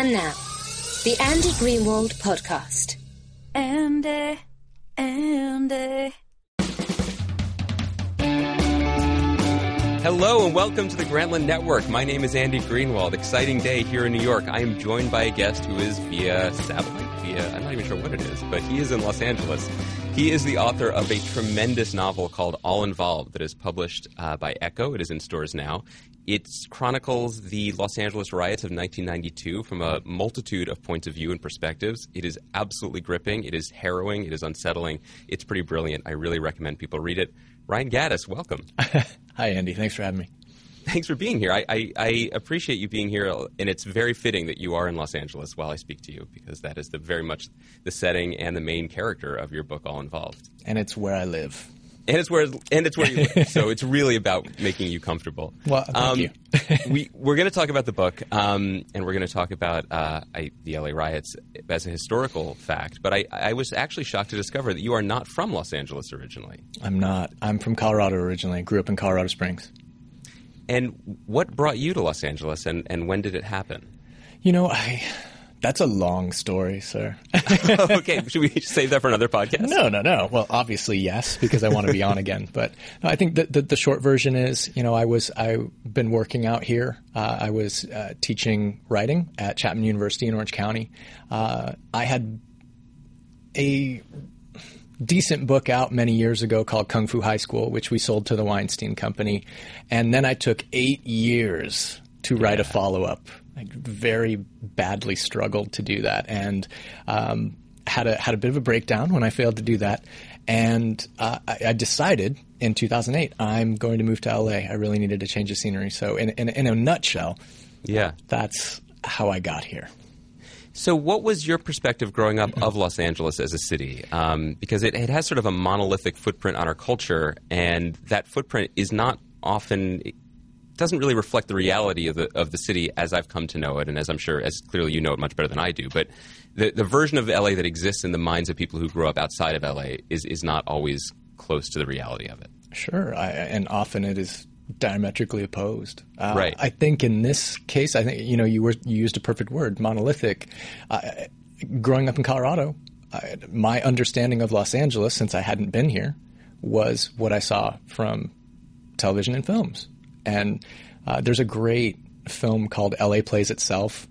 And now, the Andy Greenwald Podcast. Andy, Andy. Hello and welcome to the Grantland Network. My name is Andy Greenwald. Exciting day here in New York. I am joined by a guest who is via satellite, via, I'm not even sure what it is, but he is in Los Angeles. He is the author of a tremendous novel called All Involved that is published uh, by Ecco. It is in stores now. It chronicles the Los Angeles riots of 1992 from a multitude of points of view and perspectives. It is absolutely gripping. It is harrowing. It is unsettling. It's pretty brilliant. I really recommend people read it. Ryan Gattis, welcome. Hi, Andy. Thanks for having me. Thanks for being here. I, I, I, appreciate you being here, and it's very fitting that you are in Los Angeles while I speak to you because that is the very much the setting and the main character of your book, All Involved. And it's where I live. And it's where and it's where you live. so it's really about making you comfortable. Well, thank um, you. we we're going to talk about the book, um, and we're going to talk about uh, I, the LA riots as a historical fact. But I, I was actually shocked to discover that you are not from Los Angeles originally. I'm not. I'm from Colorado originally. I grew up in Colorado Springs. And what brought you to Los Angeles, and, and when did it happen? You know, I that's a long story, sir. okay, should we save that for another podcast? No, no, no. Well, obviously yes, because I want to be on again. But no, I think the, the, the short version is, you know, I was I've been working out here. Uh, I was uh, teaching writing at Chapman University in Orange County. Uh, I had a decent book out many years ago called Kung Fu High School, which we sold to the Weinstein Company, and then I took eight years to write a follow up I very badly struggled to do that, and um, had a had a bit of a breakdown when I failed to do that. And uh, I, I, decided in 2008 I'm going to move to LA. I really needed to change the scenery. So, in, in, in a nutshell, yeah, that's how I got here. So, what was your perspective growing up of Los Angeles as a city? Um, because it, it, has sort of a monolithic footprint on our culture, and that footprint is not often doesn't really reflect the reality of the of the city as I've come to know it, and as I'm sure, as clearly you know it much better than I do. But the the version of LA that exists in the minds of people who grow up outside of LA is is not always close to the reality of it. Sure, I, and often it is diametrically opposed. Uh, right. I think in this case, I think you know you were you used a perfect word, monolithic. Uh, growing up in Colorado, I, my understanding of Los Angeles, since I hadn't been here, was what I saw from television and films. And uh, there's a great film called L.A. Plays Itself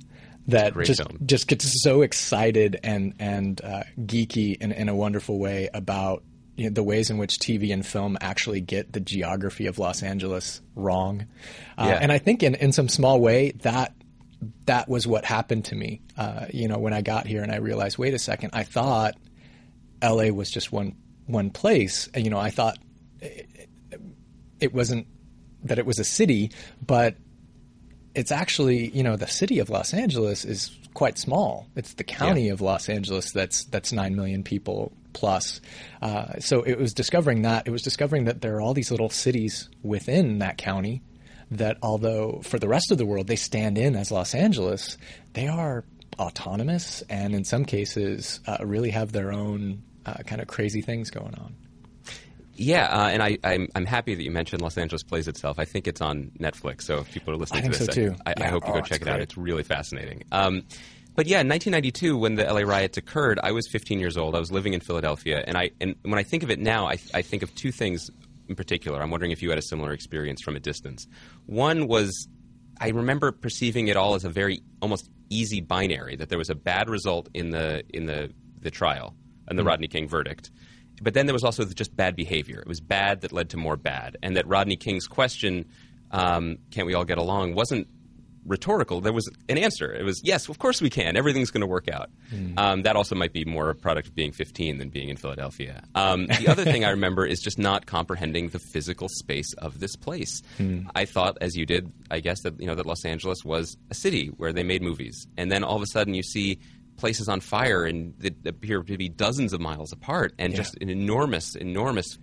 that great just film. just gets so excited and and uh, geeky in, in a wonderful way about you know, the ways in which TV and film actually get the geography of Los Angeles wrong. Uh, yeah. And I think in, in some small way that that was what happened to me. Uh, you know, when I got here and I realized, wait a second, I thought LA was just one one place. And, you know, I thought it, it wasn't that it was a city, but it's actually you know the city of Los Angeles is quite small. It's the county yeah. of Los Angeles that's that's nine million people plus. Uh, so it was discovering that it was discovering that there are all these little cities within that county that although for the rest of the world they stand in as Los Angeles, they are autonomous and in some cases uh, really have their own uh, kind of crazy things going on. Yeah, uh, and I, I'm, I'm happy that you mentioned Los Angeles Plays Itself. I think it's on Netflix, so if people are listening I to this, so too. I, yeah. I, hope you oh, go check it great. out. It's really fascinating. Um, but yeah, in 1992, when the LA riots occurred, I was 15 years old. I was living in Philadelphia, and I and when I think of it now, I, I think of two things in particular. I'm wondering if you had a similar experience from a distance. One was I remember perceiving it all as a very almost easy binary that there was a bad result in the in the the trial and the mm-hmm. Rodney King verdict but then there was also just bad behavior. It was bad that led to more bad, and that Rodney King's question, um, "Can't we all get along?" wasn't rhetorical. There was an answer. It was yes, of course we can. Everything's going to work out. Mm. Um, that also might be more a product of being 15 than being in Philadelphia. Um, the other thing I remember is just not comprehending the physical space of this place. Mm. I thought, as you did, I guess that you know that Los Angeles was a city where they made movies, and then all of a sudden you see places on fire and that appear to be dozens of miles apart and yeah. just an enormous, enormous.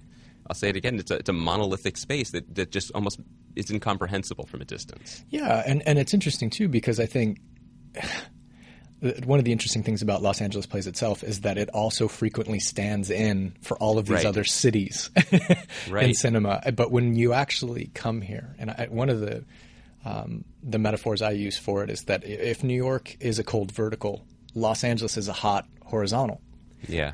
I'll say it again. It's a, it's a monolithic space that, that just almost is incomprehensible from a distance. Yeah, and, and it's interesting too because I think one of the interesting things about Los Angeles Plays itself is that it also frequently stands in for all of these right. other cities right. in cinema. But when you actually come here, and I, one of the um, the metaphors I use for it is that if New York is a cold vertical, Los Angeles is a hot horizontal. Yeah.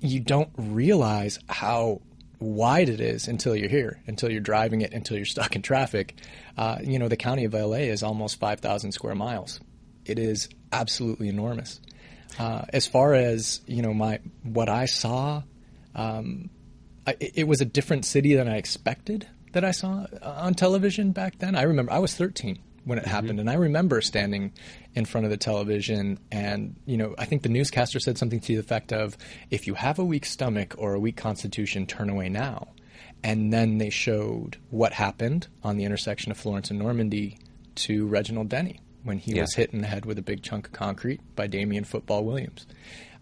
You don't realize how wide it is until you're here, until you're driving it, until you're stuck in traffic. Uh, you know, the county of LA is almost 5,000 square miles. It is absolutely enormous. Uh, as far as you know, my what I saw, um, I, it was a different city than I expected that I saw uh, on television back then. I remember I was 13 when it happened, and I remember standing in front of the television, and you know, I think the newscaster said something to the effect of, "If you have a weak stomach or a weak constitution, turn away now." And then they showed what happened on the intersection of Florence and Normandy to Reginald Denny when he Yeah. was hit in the head with a big chunk of concrete by Damian Football Williams.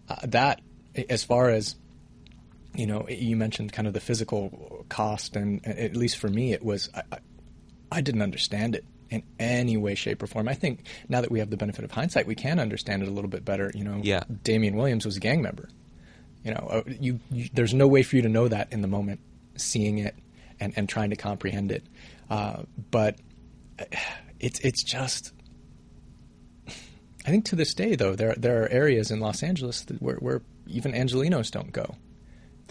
Uh, that, as far as you know, you mentioned kind of the physical cost, and at least for me, it was I, I didn't understand it in any way, shape, or form. I think now that we have the benefit of hindsight, we can understand it a little bit better. You know, Yeah. Damian Williams was a gang member. You know, uh, you, you there's no way for you to know that in the moment, seeing it and, and trying to comprehend it. Uh, but uh, it's it's just. I think to this day, though, there there are areas in Los Angeles that, where, where even Angelenos don't go,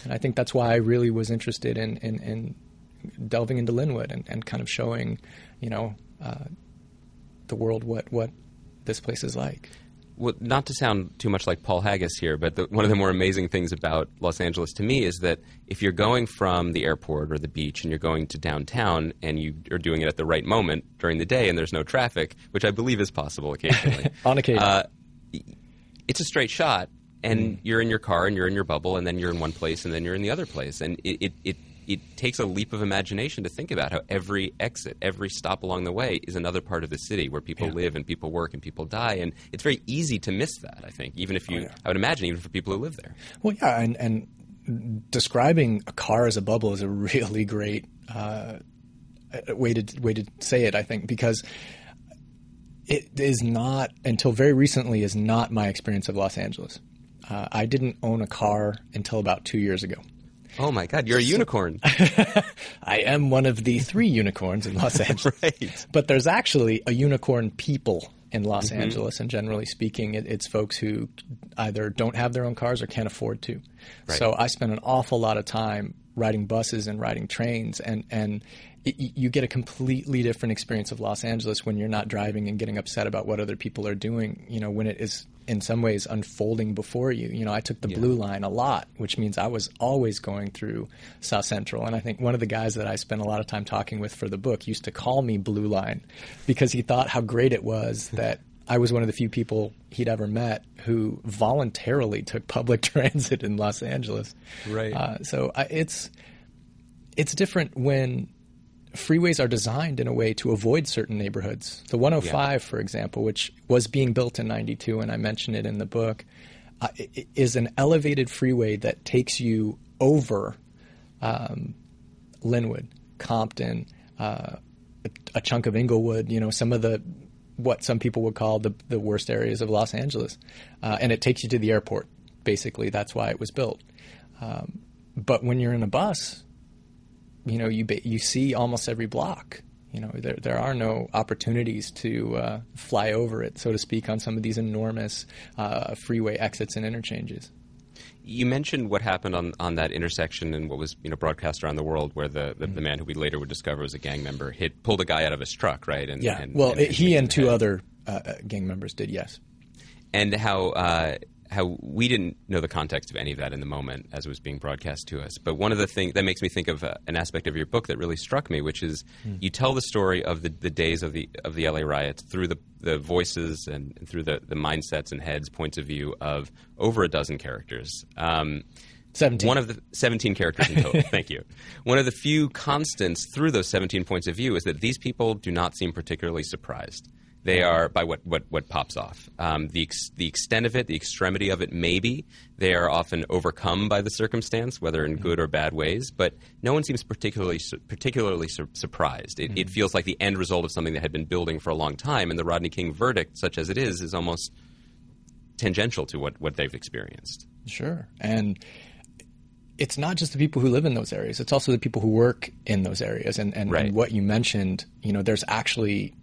and I think that's why I really was interested in in, in delving into Lynwood and, and kind of showing, you know, uh, the world what what this place is like. well, not to sound too much like Paul Haggis here, but the, one of the more amazing things about Los Angeles to me is that if you're going from the airport or the beach and you're going to downtown and you are doing it at the right moment during the day and there's no traffic, which I believe is possible occasionally, On occasion. uh, it's a straight shot, and you're in your car and you're in your bubble, and then you're in one place and then you're in the other place, and it it. it it takes a leap of imagination to think about how every exit, every stop along the way is another part of the city where people Yeah. live and people work and people die. And it's very easy to miss that, I think, even if you, Oh, yeah. I would imagine, even for people who live there. Well, yeah, and and describing a car as a bubble is a really great uh, way to way to say it. I think because it is not until very recently is not my experience of Los Angeles. Uh, I didn't own a car until about two years ago. Oh my God, you're a unicorn. I am one of the three unicorns in Los Angeles. Right. But there's actually a unicorn people in Los mm-hmm. Angeles, and generally speaking, it, it's folks who either don't have their own cars or can't afford to. So I spent an awful lot of time riding buses and riding trains, and and it, you get a completely different experience of Los Angeles when you're not driving and getting upset about what other people are doing. You know, when it is in some ways unfolding before you. You know, I took the blue line a lot, which means I was always going through South Central. And I think one of the guys that I spent a lot of time talking with for the book used to call me Blue Line because he thought how great it was that I was one of the few people he'd ever met who voluntarily took public transit in Los Angeles. Right. Uh, so I, it's it's different when freeways are designed in a way to avoid certain neighborhoods. The 105, for example, which was being built in 92, and I mention it in the book, uh, is an elevated freeway that takes you over um, Lynwood, Compton, uh, a, a chunk of Inglewood, you know, some of the what some people would call the, the worst areas of Los Angeles. Uh, and it takes you to the airport, basically. That's why it was built. Um, but when you're in a bus, you know, you you see almost every block. You know, there there are no opportunities to uh, fly over it, so to speak, on some of these enormous uh, freeway exits and interchanges. You mentioned what happened on, on that intersection and what was you know broadcast around the world, where the, the, the man who we later would discover was a gang member hit pulled a guy out of his truck, right? And, Yeah. and- well, and- it, he and two head. other uh, uh, gang members did. Yes. and how uh, how we didn't know the context of any of that in the moment as it was being broadcast to us. But one of the things that makes me think of uh, an aspect of your book that really struck me, which is you tell the story of the, the days of the of the LA riots through the the voices and, and through the, the mindsets and heads points of view of over a dozen characters. Um, 17. One of the 17 characters in total. Thank you. One of the few constants through those 17 points of view is that these people do not seem particularly surprised. They are by what, what, what pops off. Um, the, ex, the extent of it, the extremity of it, maybe. They are often overcome by the circumstance, whether in good or bad ways, but no one seems particularly, su- particularly sur- surprised. It, it feels like the end result of something that had been building for a long time, and the Rodney King verdict, such as it is, is almost tangential to what, what they've experienced. Sure. And it's not just the people who live in those areas, it's also the people who work in those areas. And, and, Right. and what you mentioned, you know, there's actually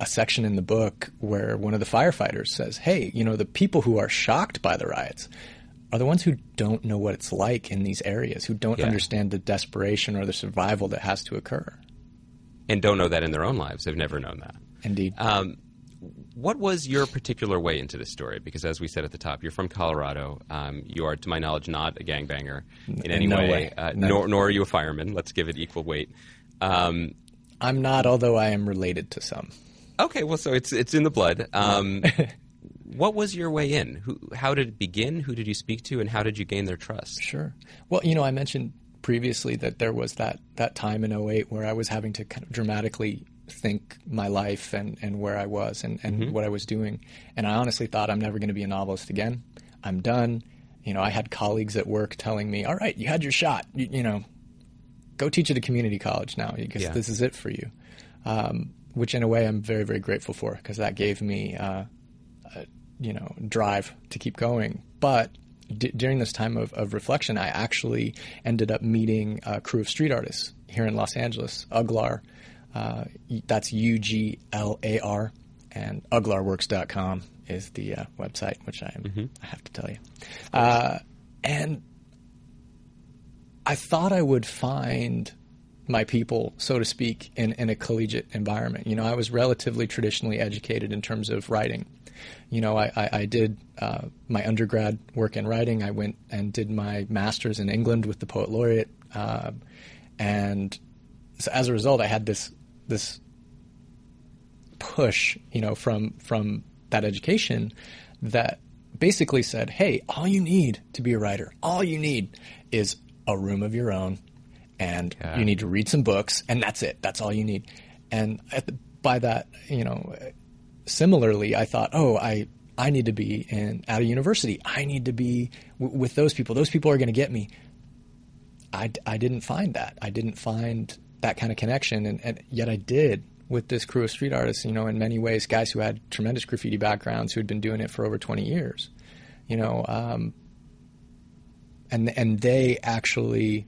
a section in the book where one of the firefighters says, "Hey, you know, the people who are shocked by the riots are the ones who don't know what it's like in these areas, who don't Yeah. understand the desperation or the survival that has to occur." and don't know that in their own lives. They've never known that. Indeed. Um, what was your particular way into this story? Because as we said at the top, you're from Colorado. Um, you are, to my knowledge, not a gangbanger in any no way, way. Uh, No. nor, nor are you a fireman. Let's give it equal weight. Um, I'm not, although I am related to some. Okay, well, so it's it's in the blood. Um, what was your way in? Who, how did it begin? Who did you speak to, and how did you gain their trust? Sure. Well, you know, I mentioned previously that there was that, that time in 08 where I was having to kind of dramatically think my life and, and where I was and, and what I was doing. And I honestly thought I'm never going to be a novelist again. I'm done. You know, I had colleagues at work telling me, all right, you had your shot. You, you know, go teach at a community college now because Yeah. this is it for you. Um, which in a way I'm very, very grateful for because that gave me, uh, you know drive to keep going. But d- during this time of, of reflection, I actually ended up meeting a crew of street artists here in Los Angeles, Uglar. Uh, that's U G L A R, and uglarworks.com is the uh, website, which I am, I have to tell you. Uh, and I thought I would find my people, so to speak, in, in a collegiate environment. You know, I was relatively traditionally educated in terms of writing. You know, I, I, I did uh, my undergrad work in writing. I went and did my master's in England with the poet laureate, uh, and so as a result, I had this this push, you know, from from that education that basically said, "Hey, all you need to be a writer, all you need is a room of your own, and Yeah. you need to read some books, and that's it. That's all you need." And at the, by that, you know, similarly, I thought, "Oh, I." I need to be in at a university. I need to be w- with those people. Those people are going to get me. I, I didn't find that. I didn't find that kind of connection, and, and yet I did with this crew of street artists. You know, in many ways, guys who had tremendous graffiti backgrounds who had been doing it for over twenty years. You know, um, and and they actually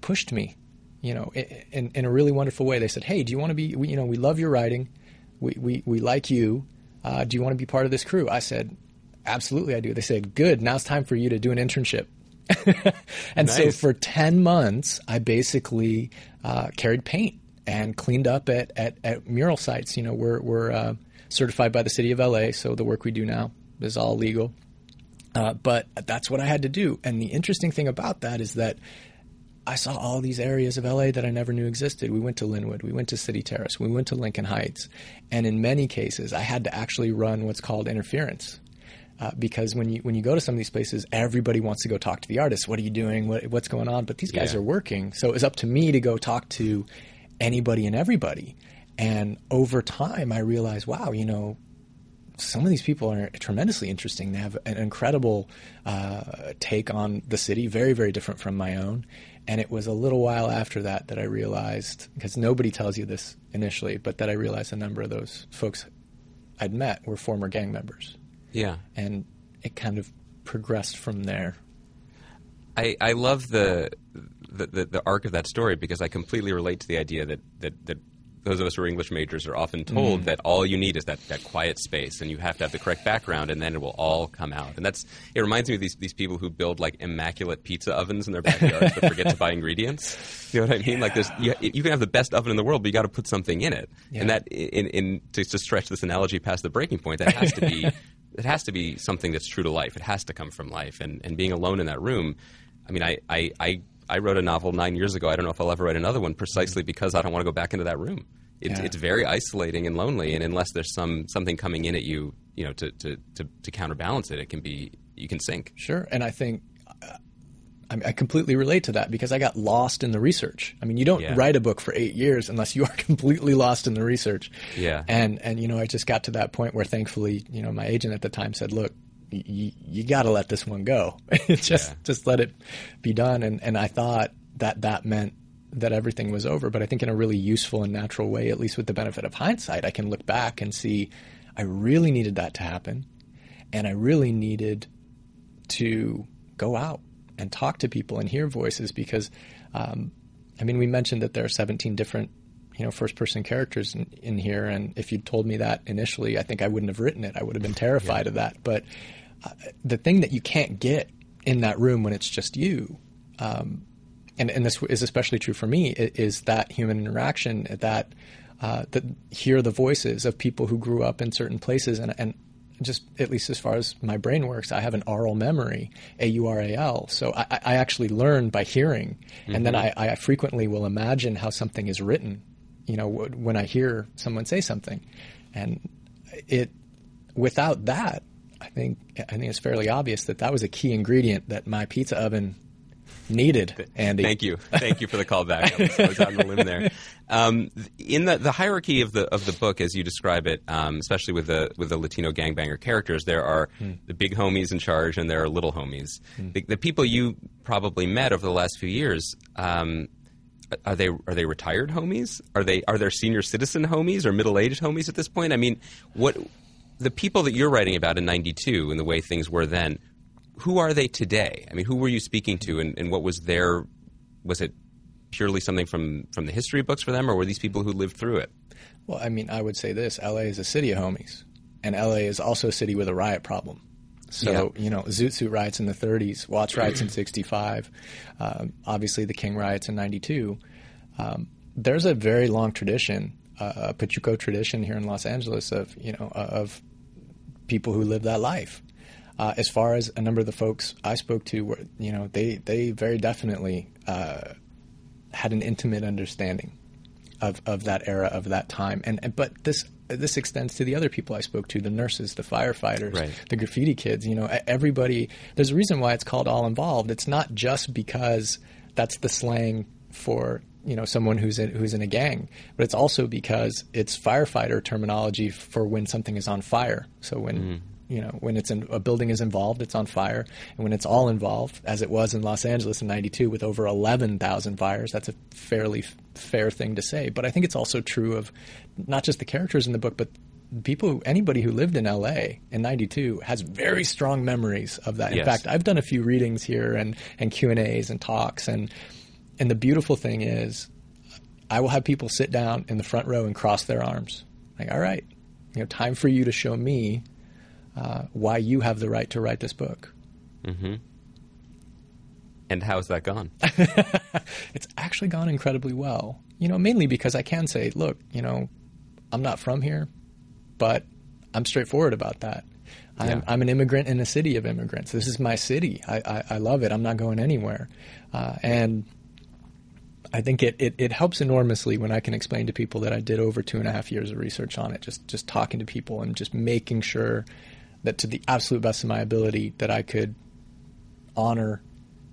pushed me. You know, in in a really wonderful way. They said, "Hey, do you want to be? We, you know, we love your writing. We we we like you. Uh, do you want to be part of this crew?" I said, "Absolutely, I do." They said, "Good. Now it's time for you to do an internship." and so for 10 months, I basically uh, carried paint and cleaned up at, at, at mural sites. You know, we're, we're uh, certified by the city of LA, so the work we do now is all legal. Uh, but that's what I had to do. And the interesting thing about that is that I saw all these areas of LA that I never knew existed. We went to Lynwood, we went to City Terrace, we went to Lincoln Heights. And in many cases, I had to actually run what's called interference. Uh, because when you when you go to some of these places, everybody wants to go talk to the artists. What are you doing? What, what's going on? But these guys Yeah. are working, so it was up to me to go talk to anybody and everybody. And over time, I realized, wow, you know, some of these people are tremendously interesting. They have an incredible uh, take on the city, very, very different from my own. And it was a little while after that that I realized, because nobody tells you this initially, but that I realized a number of those folks I'd met were former gang members. Yeah. And it kind of progressed from there. I, I love the, the, the, the arc of that story because I completely relate to the idea that, that, that those of us who are English majors are often told mm. that all you need is that, that quiet space and you have to have the correct background and then it will all come out. And that's it reminds me of these, these people who build like immaculate pizza ovens in their backyards but forget to buy ingredients. You know what I mean? Like there's you, you can have the best oven in the world but you got to put something in it. Yeah. And that in, in to, to stretch this analogy past the breaking point that has to be it has to be something that's true to life. It has to come from life. And and being alone in that room, I mean, I I, I, I wrote a novel nine years ago. I don't know if I'll ever write another one precisely because I don't want to go back into that room. It's Yeah. it's very isolating and lonely. And unless there's some something coming in at you, you know, to to, to, to counterbalance it, it can be you can sink. Sure. And I think uh, I, I completely relate to that because I got lost in the research. I mean, you don't Yeah. write a book for eight years unless you are completely lost in the research. Yeah. And and you know, I just got to that point where, thankfully, you know, my agent at the time said, "Look, you got to let this one go. just Yeah. just let it be done." And and I thought that that meant that everything was over. But I think in a really useful and natural way, at least with the benefit of hindsight, I can look back and see I really needed that to happen, and I really needed to go out and talk to people and hear voices because, um, I mean, we mentioned that there are 17 different, you know first person characters in, in here. And if you'd told me that initially, I think I wouldn't have written it. I would have been terrified of that. But uh, the thing that you can't get in that room when it's just you. Um, and, and this is especially true for me, is that human interaction, that uh, that hear the voices of people who grew up in certain places, and, and just at least as far as my brain works, I have an aural memory, A U R A L. So I, I, actually learn by hearing, mm-hmm. and then mm-hmm. I, I, frequently will imagine how something is written. You know, when I hear someone say something, and it without that, I think I think it's fairly obvious that that was a key ingredient that my pizza oven needed, Andy. Thank you, thank you for the callback. I was, I was on the limb there. Um, in the, the hierarchy of the of the book, as you describe it, um, especially with the with the Latino gangbanger characters, there are hmm. the big homies in charge, and there are little homies. Hmm. The, the, people you probably met over the last few years. Um, are they are they retired homies? Are they are there senior citizen homies or middle aged homies at this point? I mean, what the people that you're writing about in '92 and the way things were then, who are they today? I mean, who were you speaking to, and, and what was their was it purely something from from the history books for them, or were these people who lived through it? Well, I mean, I would say this: L.A. is a city of homies, and L.A. is also a city with a riot problem. So yeah. you know, Zoot Suit riots in the 30s, Watts riots in '65, um, obviously the King riots in '92. Um, there's a very long tradition, uh, a Pachuco tradition here in Los Angeles of you know of people who live that life. Uh, as far as a number of the folks I spoke to, were you know they they very definitely uh, had an intimate understanding of, of that era of that time, and, and but this this extends to the other people I spoke to, the nurses, the firefighters, right. the graffiti kids. You know, everybody. There's a reason why it's called All Involved. It's not just because that's the slang for you know someone who's in, who's in a gang, but it's also because it's firefighter terminology for when something is on fire. So when mm-hmm. you know when it's in, a building is involved, it's on fire, and when it's all involved, as it was in Los Angeles in '92 with over 11,000 fires, that's a fairly f- fair thing to say. But I think it's also true of not just the characters in the book, but people anybody who lived in LA in 92 has very strong memories of that. In yes. fact, I've done a few readings here and and Q&As and talks and and the beautiful thing is, I will have people sit down in the front row and cross their arms. Like, all right, you know, time for you to show me uh, why you have the right to write this book. Mm-hmm. And how's that gone? it's actually gone incredibly well. You know, mainly because I can say, look, you know, I'm not from here, but I'm straightforward about that. I'm, yeah. I'm, an immigrant in a city of immigrants. This is my city. I, I, I love it. I'm not going anywhere. Uh, and I think it, it, it, helps enormously when I can explain to people that I did over two and a half years of research on it, just just talking to people and just making sure that to the absolute best of my ability that I could honor,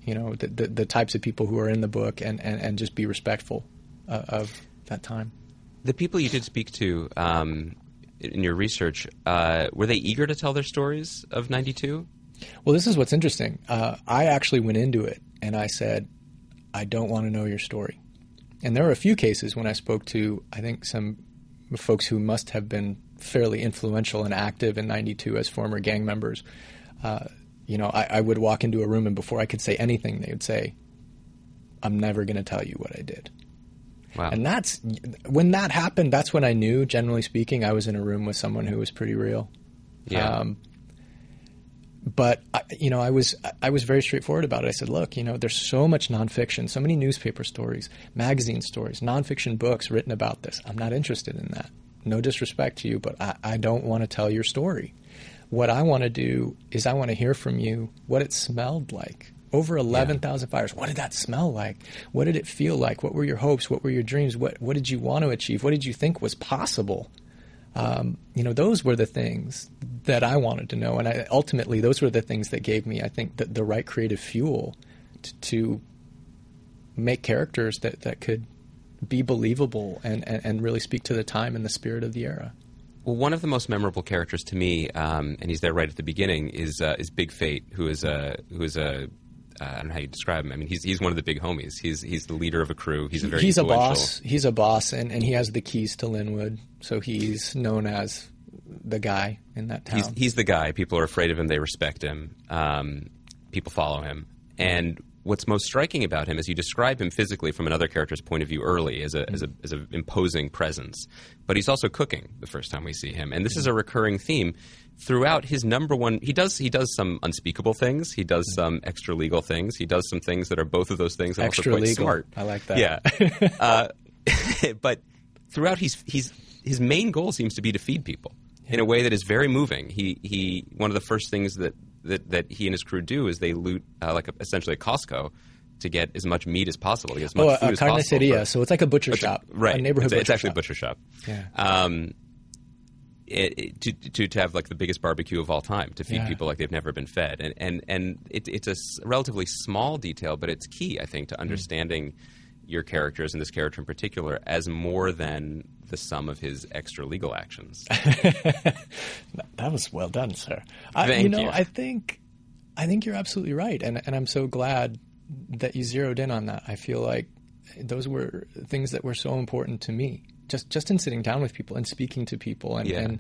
you know, the, the, the types of people who are in the book and, and, and just be respectful uh, of that time. The people you did speak to um, in your research, uh, were they eager to tell their stories of 92? Well, this is what's interesting. Uh, I actually went into it and I said, I don't want to know your story. And there were a few cases when I spoke to, I think, some folks who must have been fairly influential and active in 92 as former gang members. Uh, you know, I, I, would walk into a room and before I could say anything, they would say, I'm never going to tell you what I did. Wow. And that's when that happened, that's when I knew, generally speaking, I was in a room with someone who was pretty real. Yeah. Um, but you know, I was I was very straightforward about it. I said, look, you know, there's so much nonfiction, so many newspaper stories, magazine stories, nonfiction books written about this. I'm not interested in that. No disrespect to you, but I, I don't want to tell your story. What I want to do is I want to hear from you what it smelled like. Over 11,000 yeah. fires. What did that smell like? What did it feel like? What were your hopes? What were your dreams? What, what did you want to achieve? What did you think was possible? Um, you know, those were the things that I wanted to know, and I, ultimately, those were the things that gave me, I think, the, the right creative fuel to, to, make characters that, that could be believable and, and, and, really speak to the time and the spirit of the era. Well, one of the most memorable characters to me, um, and he's there right at the beginning, is uh, is Big Fate, who is a who is a uh, I don't know how you describe him. I mean, he's he's one of the big homies. He's he's the leader of a crew. He's a very he's a boss. He's a boss, and, and he has the keys to Lynwood, so he's known as the guy in that town. He's, he's the guy. People are afraid of him. They respect him. Um, people follow him. And what's most striking about him is you describe him physically from another character's point of view early as a as a as an imposing presence, but he's also cooking the first time we see him, and this is a recurring theme throughout his number one. He does he does some unspeakable things, he does some extra legal things, he does some things that are both of those things and Extra also quite legal. smart. I like that. Yeah, uh, but throughout he's he's his main goal seems to be to feed people in a way that is very moving. He he one of the first things that that, that he and his crew do is they loot uh, like a, essentially a Costco to get as much meat as possible, to get as much Oh, food a as possible. for- So it's like a butcher a- shop, right? A neighborhood It's, it's butcher actually a butcher shop. Yeah. Um, it, it, to, to to have like the biggest barbecue of all time to feed Yeah. people like they've never been fed, and and and it, it's a relatively small detail, but it's key, I think, Mm. to understanding your characters and this character in particular as more than the sum of his extra legal actions. That was well done, sir. I, Thank you know, you. I think I think you're absolutely right, and and I'm so glad that you zeroed in on that. I feel like those were things that were so important to me, just just in sitting down with people and speaking to people, and. Yeah. and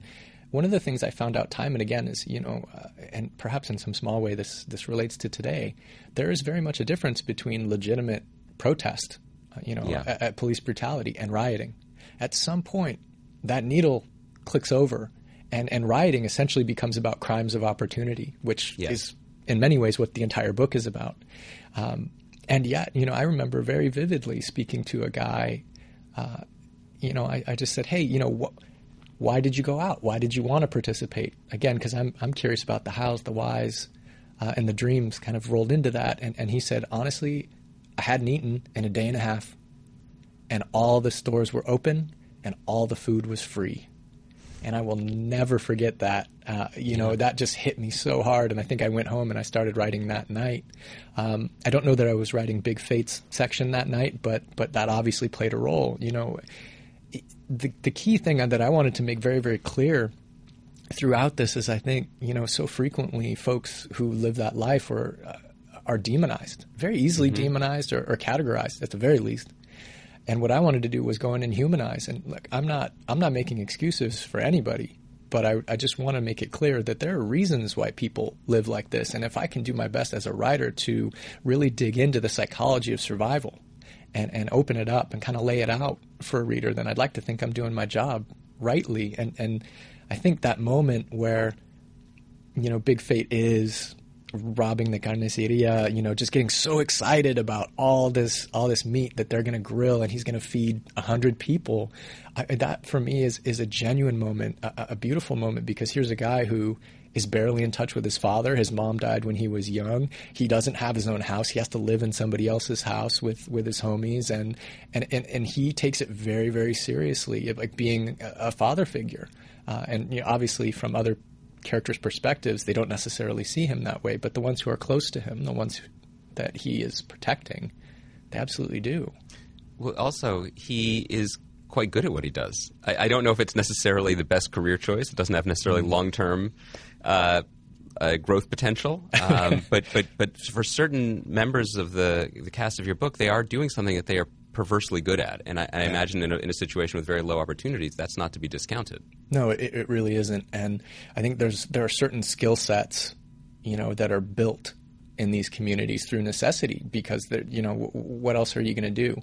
one of the things I found out time and again is, you know, uh, and perhaps in some small way this this relates to today. There is very much a difference between legitimate protest, you know, Yeah. at, at police brutality and rioting. At some point, that needle clicks over, and, and rioting essentially becomes about crimes of opportunity, which Yes. is in many ways what the entire book is about. Um, and yet, you know, I remember very vividly speaking to a guy. Uh, you know, I, I just said, "Hey, you know, what? Why did you go out? Why did you want to participate?" Again, because I'm I'm curious about the hows, the whys, uh, and the dreams. Kind of rolled into that, and and he said, honestly, I hadn't eaten in a day and a half, and all the stores were open, and all the food was free and I will never forget that. Uh, you know, that just hit me so hard, and I think I went home and I started writing that night. Um, I don't know that I was writing Big Fates section that night, but but that obviously played a role. You know, the the key thing that I wanted to make very very clear throughout this is I think you know so frequently folks who live that life are uh, are demonized, very easily mm-hmm. demonized or, or categorized at the very least. And what I wanted to do was go in and humanize. And look, I'm not I'm not making excuses for anybody, but I, I just want to make it clear that there are reasons why people live like this. And if I can do my best as a writer to really dig into the psychology of survival and, and open it up and kind of lay it out for a reader, then I'd like to think I'm doing my job rightly. And and I think that moment where you know, Big Fate is robbing the carniceria, you know, just getting so excited about all this all this meat that they're going to grill and he's going to feed a hundred people. I, that for me is is a genuine moment, a, a beautiful moment because here's a guy who is barely in touch with his father. His mom died when he was young. He doesn't have his own house. He has to live in somebody else's house with, with his homies, and, and, and, and he takes it very very seriously, like being a, a father figure. Uh, and you know, obviously, from other characters' perspectives, they don't necessarily see him that way. But the ones who are close to him, the ones that he is protecting, they absolutely do. Well, also, he is quite good at what he does. I, I don't know if it's necessarily the best career choice. It doesn't have necessarily Mm-hmm. long term uh, uh, growth potential. Um, but, but, but for certain members of the, the cast of your book, they are doing something that they are perversely good at. And I, I imagine in a, in a situation with very low opportunities, that's not to be discounted. No, it, it really isn't. And I think there's there are certain skill sets, you know, that are built in these communities through necessity because you know, w- what else are you going to do?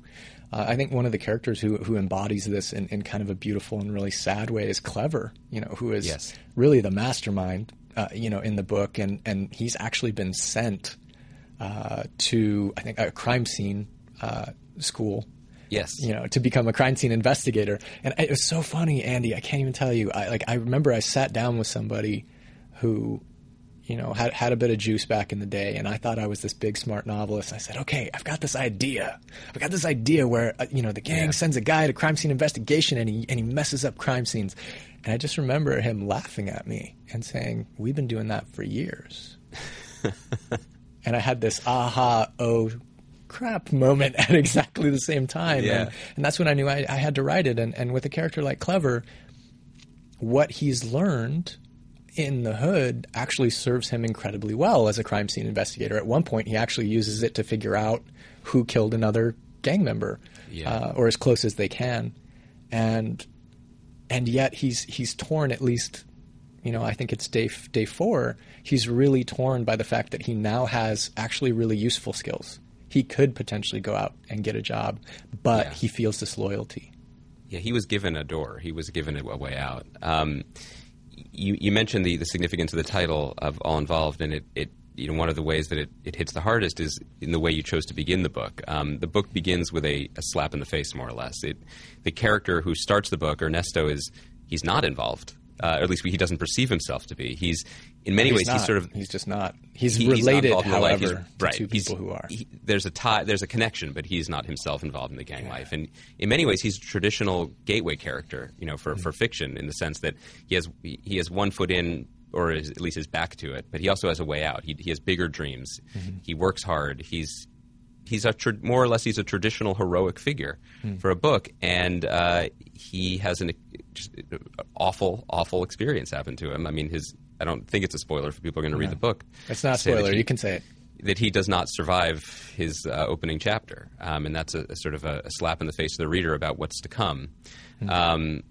Uh, I think one of the characters who who embodies this in, in kind of a beautiful and really sad way is Clever. You know, who is Yes. really the mastermind. Uh, you know, in the book, and and he's actually been sent uh, to I think a crime scene uh, school Yes. you know, to become a crime scene investigator. And it was so funny, Andy. I can't even tell you. I like. I remember I sat down with somebody who, you know, had had a bit of juice back in the day, and I thought I was this big smart novelist. I said, "Okay, I've got this idea. I've got this idea where uh, you know the gang Yeah. sends a guy to crime scene investigation, and he and he messes up crime scenes." And I just remember him laughing at me and saying, "We've been doing that for years." and I had this aha oh crap moment at exactly the same time. Yeah. And, and that's when I knew I, I had to write it. And, and with a character like Clever, what he's learned in the hood actually serves him incredibly well as a crime scene investigator. At one point, he actually uses it to figure out who killed another gang member, Yeah. uh, or as close as they can. And and yet he's he's torn at least you know I think it's day day 4 he's really torn by the fact that he now has actually really useful skills he could potentially go out and get a job, but Yeah. he feels disloyalty. Yeah, he was given a door. He was given a, way out. Um, you, you mentioned the, the significance of the title of All Involved, and it, it you know one of the ways that it, it hits the hardest is in the way you chose to begin the book. Um, the book begins with a, a slap in the face, more or less. It, the character who starts the book, Ernesto, is he's not involved, uh, or at least he doesn't perceve himself to be. He's in many He's ways not. he's sort of he's just not. He's he- not related, life. however, He's- to right. two He's- people who are. he- there's a tie, there's a connection, but he's not himself involved in the gang life. And in many ways, he's a traditional gateway character, you know, for, Mm-hmm. for fiction in the sense that he has he has one foot in, or at least his back to it, but he also has a way out. He, he has bigger dreams. Mm-hmm. He works hard. He's he's a tra- more or less he's a traditional heroic figure Hmm. for a book, and uh, he has an just awful awful experience happen to him. I mean, his I don't think it's a spoiler for people who are going to read the book. It's not a spoiler. he- You can say it. that he does not survive his uh, opening chapter, um, and that's a, a sort of a, a slap in the face of the reader about what's to come. Um,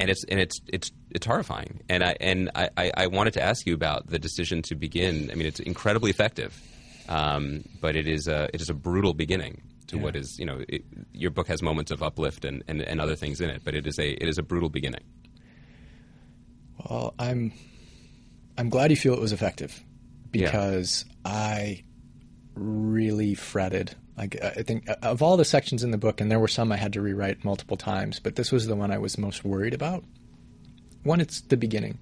and it's and it's it's it's horrifying. And I and I, I wanted to ask you about the decision to begin. I mean, it's incredibly effective, um, but it is a it is a brutal beginning to what is you know it, your book has moments of uplift and, and, and other things in it, but it is a it is a brutal beginning. Well, I'm I'm glad you feel it was effective Yeah. because I really fretted. Like I think uh, of all the sections in the book, and there were some I had to rewrite multiple times, but this was the one I was most worried about. One, it's the beginning,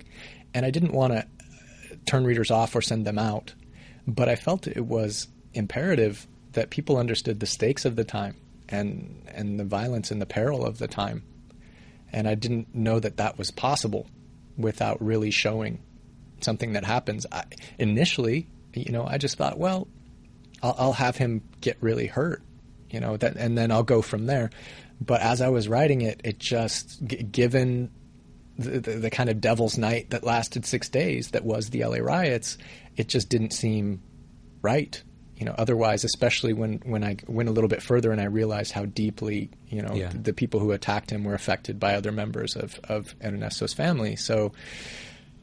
and I didn't want to turn readers off or send them out, but I felt it was imperative that people understood the stakes of the time and and the violence and the peril of the time and I didn't know that that was possible without really showing something that happens. I, initially, you know, I just thought, well, I'll, I'll have him get really hurt, you know, that, and then I'll go from there. But as I was writing it, it just, g- given the, the, the kind of devil's night that lasted six days, that was the LA riots, it just didn't seem right. You know, otherwise, especially when, when I went a little bit further and I realized how deeply, you know, Yeah. the, the people who attacked him were affected by other members of, of Ernesto's family. So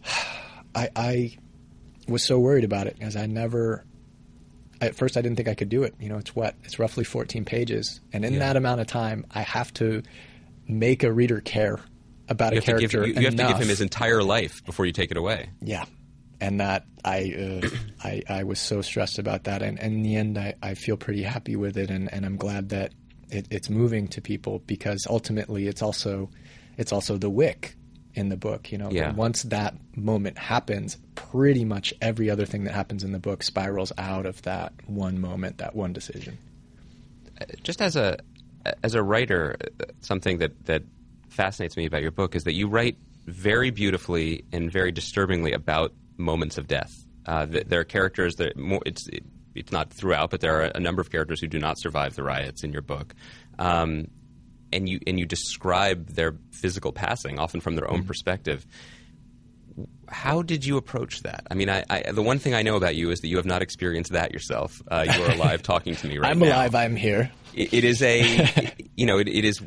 I, I was so worried about it because I never, at first I didn't think I could do it. You know, it's what? It's roughly 14 pages. And in Yeah. that amount of time, I have to make a reader care about You a to give, character you, you have to give him his entire life before you take it away. Yeah, and that I, uh, I I was so stressed about that, and, and in the end, I, I feel pretty happy with it, and, and I'm glad that it, it's moving to people because ultimately, it's also it's also the wick in the book. You know, Yeah. once that moment happens, pretty much every other thing that happens in the book spirals out of that one moment, that one decision. just as a as a writer, uh, something that that fascinates me about your book is that you write very beautifully and very disturbingly about moments of death. Uh, th- there are characters that more it's it, it's not throughout, but there are a number of characters who do not survive the riots in your book. Um, and you and you describe their physical passing, often from their own perspective. How did you approach that? I mean, I, I, the one thing I know about you is that you have not experienced that yourself. Uh, you are alive, talking to me right now. I'm alive. I'm here. it, it is a you know it, it is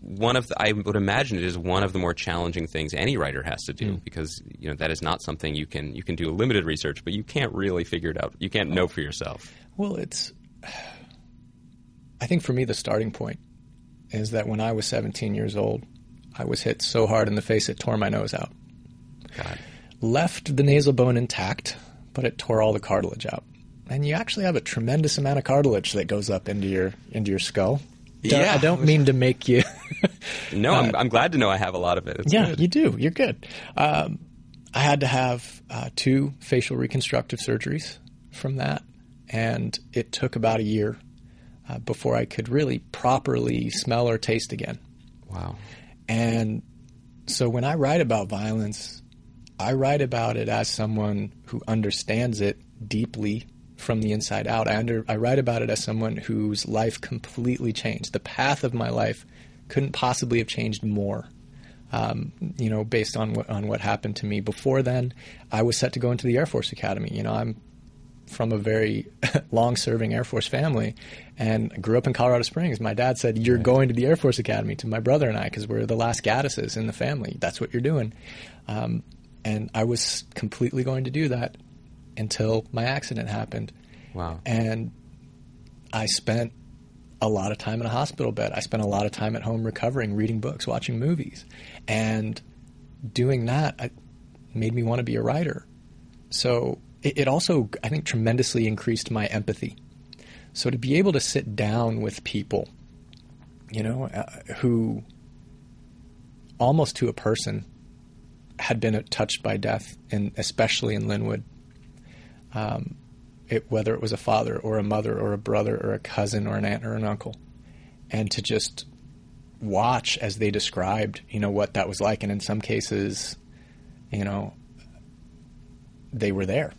one of the, I would imagine it is one of the more challenging things any writer has to do hmm. because you know that is not something you can you can do limited research but you can't really figure it out you can't know for yourself Well, it's. I think for me, the starting point is that when I was 17 years old, I was hit so hard in the face it tore my nose out. God Left the nasal bone intact, but it tore all the cartilage out. And you actually have a tremendous amount of cartilage that goes up into your into your skull. Don't- Yeah. I don't mean to make you. no I'm, I'm glad to know I have a lot of it it's yeah, good. you do. You're good. Um, I had to have uh, two facial reconstructive surgeries from that, and it took about a year uh, before I could really properly smell or taste again. wow And so when I write about violence, I write about it as someone who understands it deeply from the inside out. I under I write about it as someone whose life completely changed. The path of my life couldn't possibly have changed more. Um, you know, based on what on what happened to me before then, I was set to go into the Air Force Academy. You know, I'm from a very long-serving Air Force family, and grew up in Colorado Springs. My dad said, "You're going to the Air Force Academy." To my brother and I, because we're the last Gattises in the family. That's what you're doing. Um, and I was completely going to do that until my accident happened. wow And I spent a lot of time in a hospital bed. I spent a lot of time at home recovering, reading books, watching movies, and doing that I, made me want to be a writer. So it, it also, I think, tremendously increased my empathy. So to be able to sit down with people, you know, uh, who almost to a person had been touched by death, and especially in Lynwood, um, it, whether it was a father or a mother or a brother or a cousin or an aunt or an uncle, and to just watch as they described, you know, what that was like, and in some cases, you know, they were there.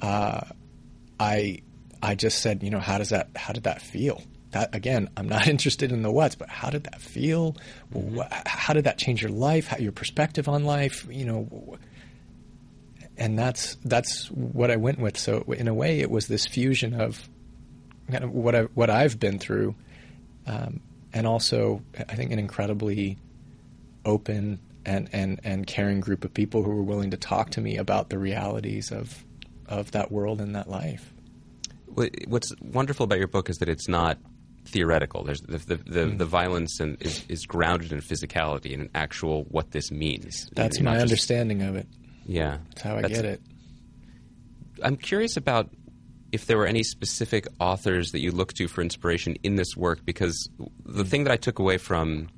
Uh, I I just said, you know, how does that how did that feel? That again, I'm not interested in the what's, but how did that feel? Mm-hmm. How did that change your life? How, your perspective on life? You know, and that's that's what I went with. So in a way, it was this fusion of kind of what I what I've been through, um, and also I think an incredibly open and, and and caring group of people who were willing to talk to me about the realities of of that world and that life. What's wonderful about your book is that it's not theoretical. There's the the, the, mm. the violence and is, is, grounded in physicality and in actual what this means. That's my understanding of it. Yeah, that's how I that's, get it. I'm curious about if there were any specific authors that you look to for inspiration in this work, because the thing that I took away from,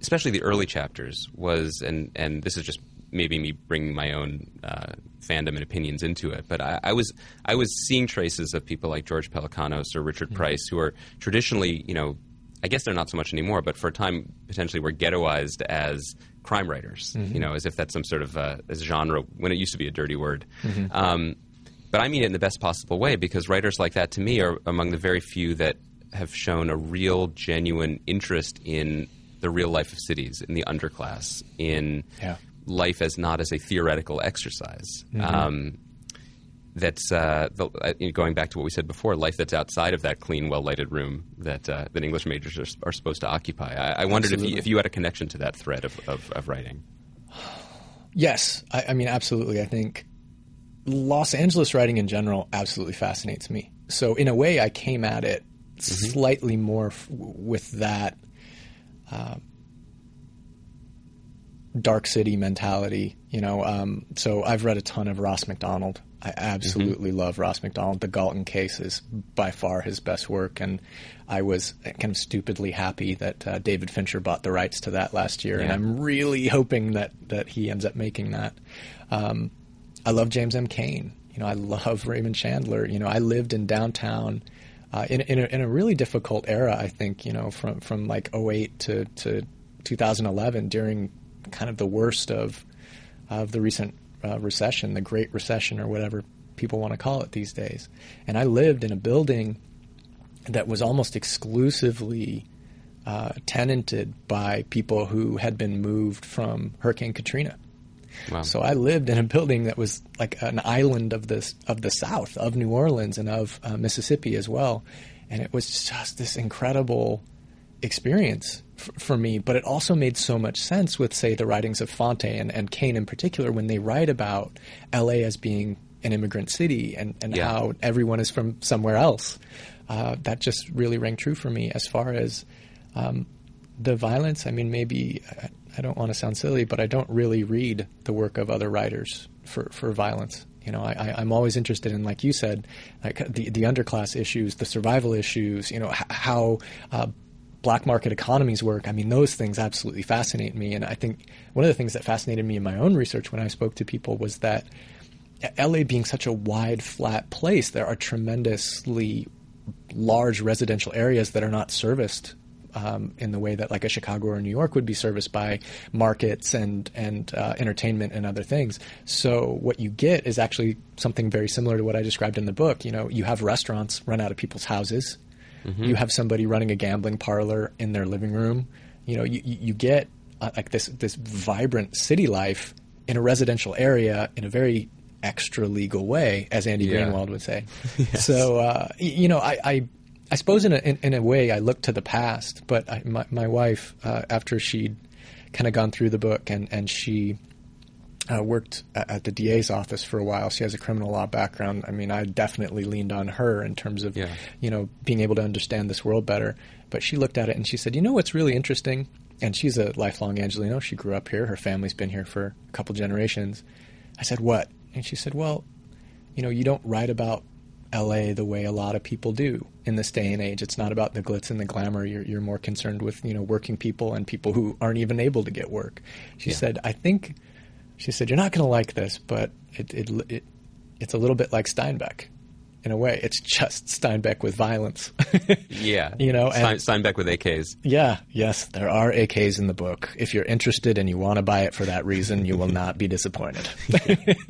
especially the early chapters, was and and this is just maybe me bringing my own uh, fandom and opinions into it, but I, I, was I was seeing traces of people like George Pelecanos or Richard mm-hmm. Price, who are traditionally, you know, I guess they're not so much anymore, but for a time potentially were ghettoized as crime writers, mm-hmm. you know, as if that's some sort of uh, genre when it used to be a dirty word. Mm-hmm. Um, but I mean it in the best possible way because writers like that to me are among the very few that have shown a real, genuine interest in the real life of cities, in the underclass, in yeah life as not as a theoretical exercise. Mm-hmm. Um, that's uh, the, uh, going back to what we said before. Life that's outside of that clean, well-lighted room that uh, that English majors are, are, supposed to occupy. I, I wondered if you, if you, had a connection to that thread of, of, of writing. Yes, I, I, mean absolutely. I think Los Angeles writing in general absolutely fascinates me. So in a way, I came at it mm-hmm. slightly more f- with that. Uh, dark city mentality. You know, um, so I've read a ton of Ross Macdonald. I absolutely mm-hmm. love Ross Macdonald. The Galton case is by far his best work, and I was kind of stupidly happy that uh, David Fincher bought the rights to that last year, yeah. and I'm really hoping that that he ends up making that. Um, I love James M. Cain. You know, I love Raymond Chandler. You know, I lived in downtown. Uh, in, in a, in, a, really difficult era, I think, you know, from, from like 08 to, to 2011 during kind of the worst of of the recent uh, recession, the Great Recession, or whatever people want to call it these days. And I lived in a building that was almost exclusively uh, tenanted by people who had been moved from Hurricane Katrina. Wow. So I lived in a building that was like an island of this of the South, of New Orleans and of uh, Mississippi as well, and it was just this incredible experience for me, but it also made so much sense with, say, the writings of Fante and, and Cain in particular when they write about LA as being an immigrant city and, and yeah. how everyone is from somewhere else. Uh, that just really rang true for me as far as um, the violence. I mean, maybe I, I don't want to sound silly, but I don't really read the work of other writers for, for violence. You know, I, am always interested in, like you said, like the the underclass issues, the survival issues. You know, h- how uh, black market economies work, I mean, those things absolutely fascinate me. And I think one of the things that fascinated me in my own research when I spoke to people was that LA being such a wide, flat place, there are tremendously large residential areas that are not serviced um, in the way that like a Chicago or New York would be serviced by markets and and uh, entertainment and other things. So what you get is actually something very similar to what I described in the book. You know, you have restaurants run out of people's houses. Mm-hmm. You have somebody running a gambling parlor in their living room. You know, you, you get uh, like this this vibrant city life in a residential area in a very extra legal way, as Andy yeah. Greenwald would say. yes. So uh, you know, I, I, I suppose in a in, in, a way I look to the past, but I, my my wife uh, after she'd kind of gone through the book and and she uh, worked at, the DA's office for a while. She has a criminal law background. I mean, I definitely leaned on her in terms of, Yeah. you know, being able to understand this world better. But she looked at it and she said, you know what's really interesting? And she's a lifelong Angeleno. She grew up here. Her family's been here for a couple generations. I said, what? And she said, well, you know, you don't write about LA the way a lot of people do in this day and age. It's not about the glitz and the glamour. You're, you're more concerned with, you know, working people and people who aren't even able to get work. She Yeah. said, I think, she said, you're not going to like this, but it, it, it, it's a little bit like Steinbeck in a way. It's just Steinbeck with violence. Yeah, You know, and- Steinbeck with AKs. yeah, yes, there are AKs in the book. If you're interested and you want to buy it for that reason, you will not be disappointed.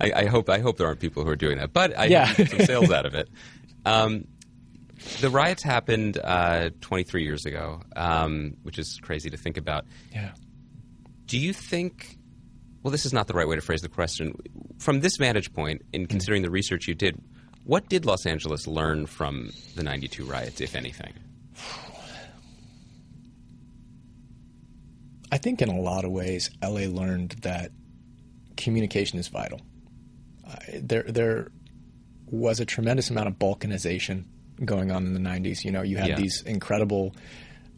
I, I hope I hope there aren't people who are doing that, but I Yeah. get some sales out of it. Um, the riots happened uh, 23 years ago, um, which is crazy to think about. yeah. Do you think? Well, this is not the right way to phrase the question. From this vantage point, in considering the research you did, what did Los Angeles learn from the '92 riots, if anything? I think in a lot of ways, LA learned that communication is vital. Uh, there, there was a tremendous amount of balkanization going on in the '90s. You know, you had Yeah. these incredible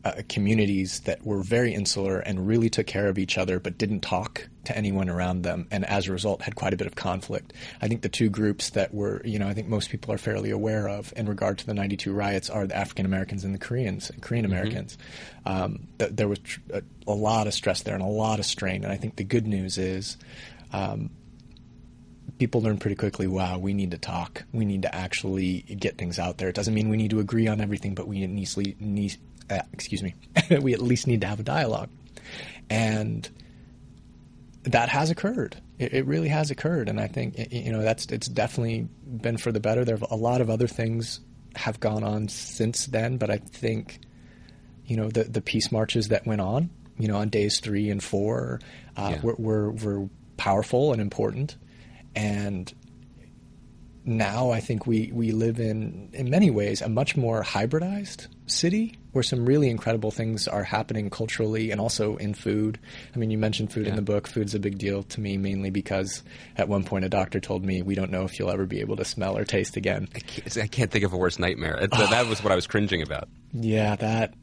uh, communities that were very insular and really took care of each other, but didn't talk to anyone around them, and as a result, had quite a bit of conflict. I think the two groups that were, you know, I think most people are fairly aware of in regard to the '92 riots are the African Americans and the Koreans, Korean Americans. Um, th- there was tr- a, a lot of stress there and a lot of strain, and I think the good news is people learn pretty quickly wow we need to talk we need to actually get things out there it doesn't mean we need to agree on everything but we need, to need uh, excuse me we at least need to have a dialogue. And that has occurred. It, it really has occurred. And i think you know that's it's definitely been for the better. There have a lot of other things have gone on since then but i think you know the the peace marches that went on you know on days three and four uh, Yeah. were, were were powerful and important. And now I think we, we live in, in many ways, a much more hybridized city where some really incredible things are happening culturally and also in food. I mean, you mentioned food in the book. Food's a big deal to me mainly because at one point a doctor told me, we don't know if you'll ever be able to smell or taste again. I can't, I can't think of a worse nightmare. It- that was what I was cringing about. Yeah, that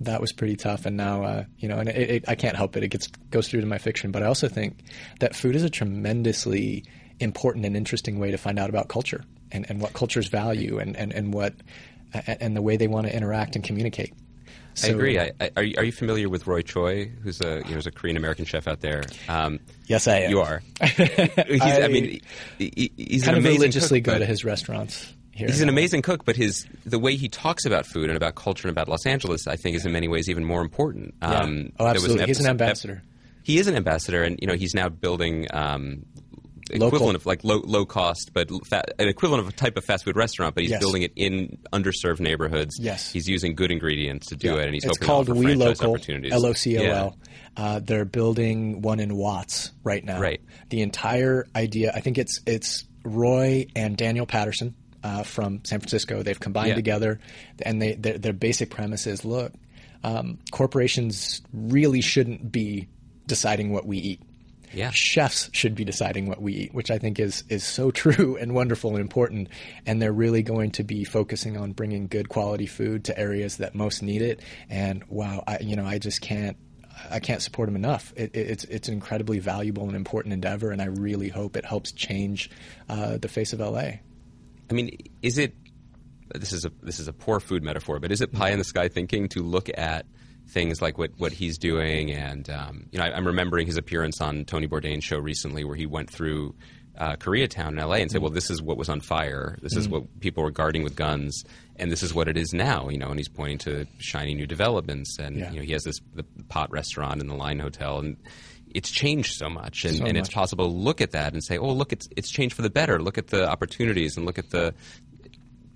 that was pretty tough. And now, uh, you know, and it, it, I can't help it. It gets goes through to my fiction. But I also think that food is a tremendously important and interesting way to find out about culture and, and what cultures value and, and, and what and the way they want to interact and communicate. I agree. I, I, are, you, are you familiar with Roy Choi, who's a you know, a Korean American chef out there? Um, Yes, I am. You are. he's, I, I mean, he, he- he's kind an of religiously cook, go to his restaurants here. He's an LA. amazing cook, but his the way he talks about food and about culture and about Los Angeles, I think, is in many ways even more important. Yeah. Um, Oh, there was absolutely. He's an episode- ambassador. He is an ambassador, and you know he's now building um, LocoL. equivalent of like low low cost, but fa- an equivalent of a type of fast food restaurant. But he's Yes. building it in underserved neighborhoods. Yes. he's using good ingredients to do Yeah. it, and he's it's hoping called to We franchise LocoL, opportunities. L O C O. L. Uh, they're building one in Watts right now. Right. The entire idea, I think it's it's Roy and Daniel Patterson uh, from San Francisco. They've combined Yeah. together, and they their, their basic premise is: look, um, corporations really shouldn't be deciding what we eat. Yeah. Chefs should be deciding what we eat, which I think is is so true and wonderful and important. And they're really going to be focusing on bringing good quality food to areas that most need it. And wow, I you know I just can't I can't support them enough. It, it, it's it's an incredibly valuable and important endeavor, and I really hope it helps change uh, the face of LA. I mean, is it? This is a this is a poor food metaphor, but is it pie in the sky thinking to look at things like what, what he's doing? And um, you know, I, I'm remembering his appearance on Tony Bourdain's show recently, where he went through uh, Koreatown in LA and said, "Well, this is what was on fire. This is what people were guarding with guns, and this is what it is now." You know, and he's pointing to shiny new developments, and Yeah. you know, he has this the pot restaurant in the Line Hotel, and it's changed so much, and, So and it's possible to look at that and say, "Oh, look, it's it's changed for the better. Look at the opportunities, and look at the."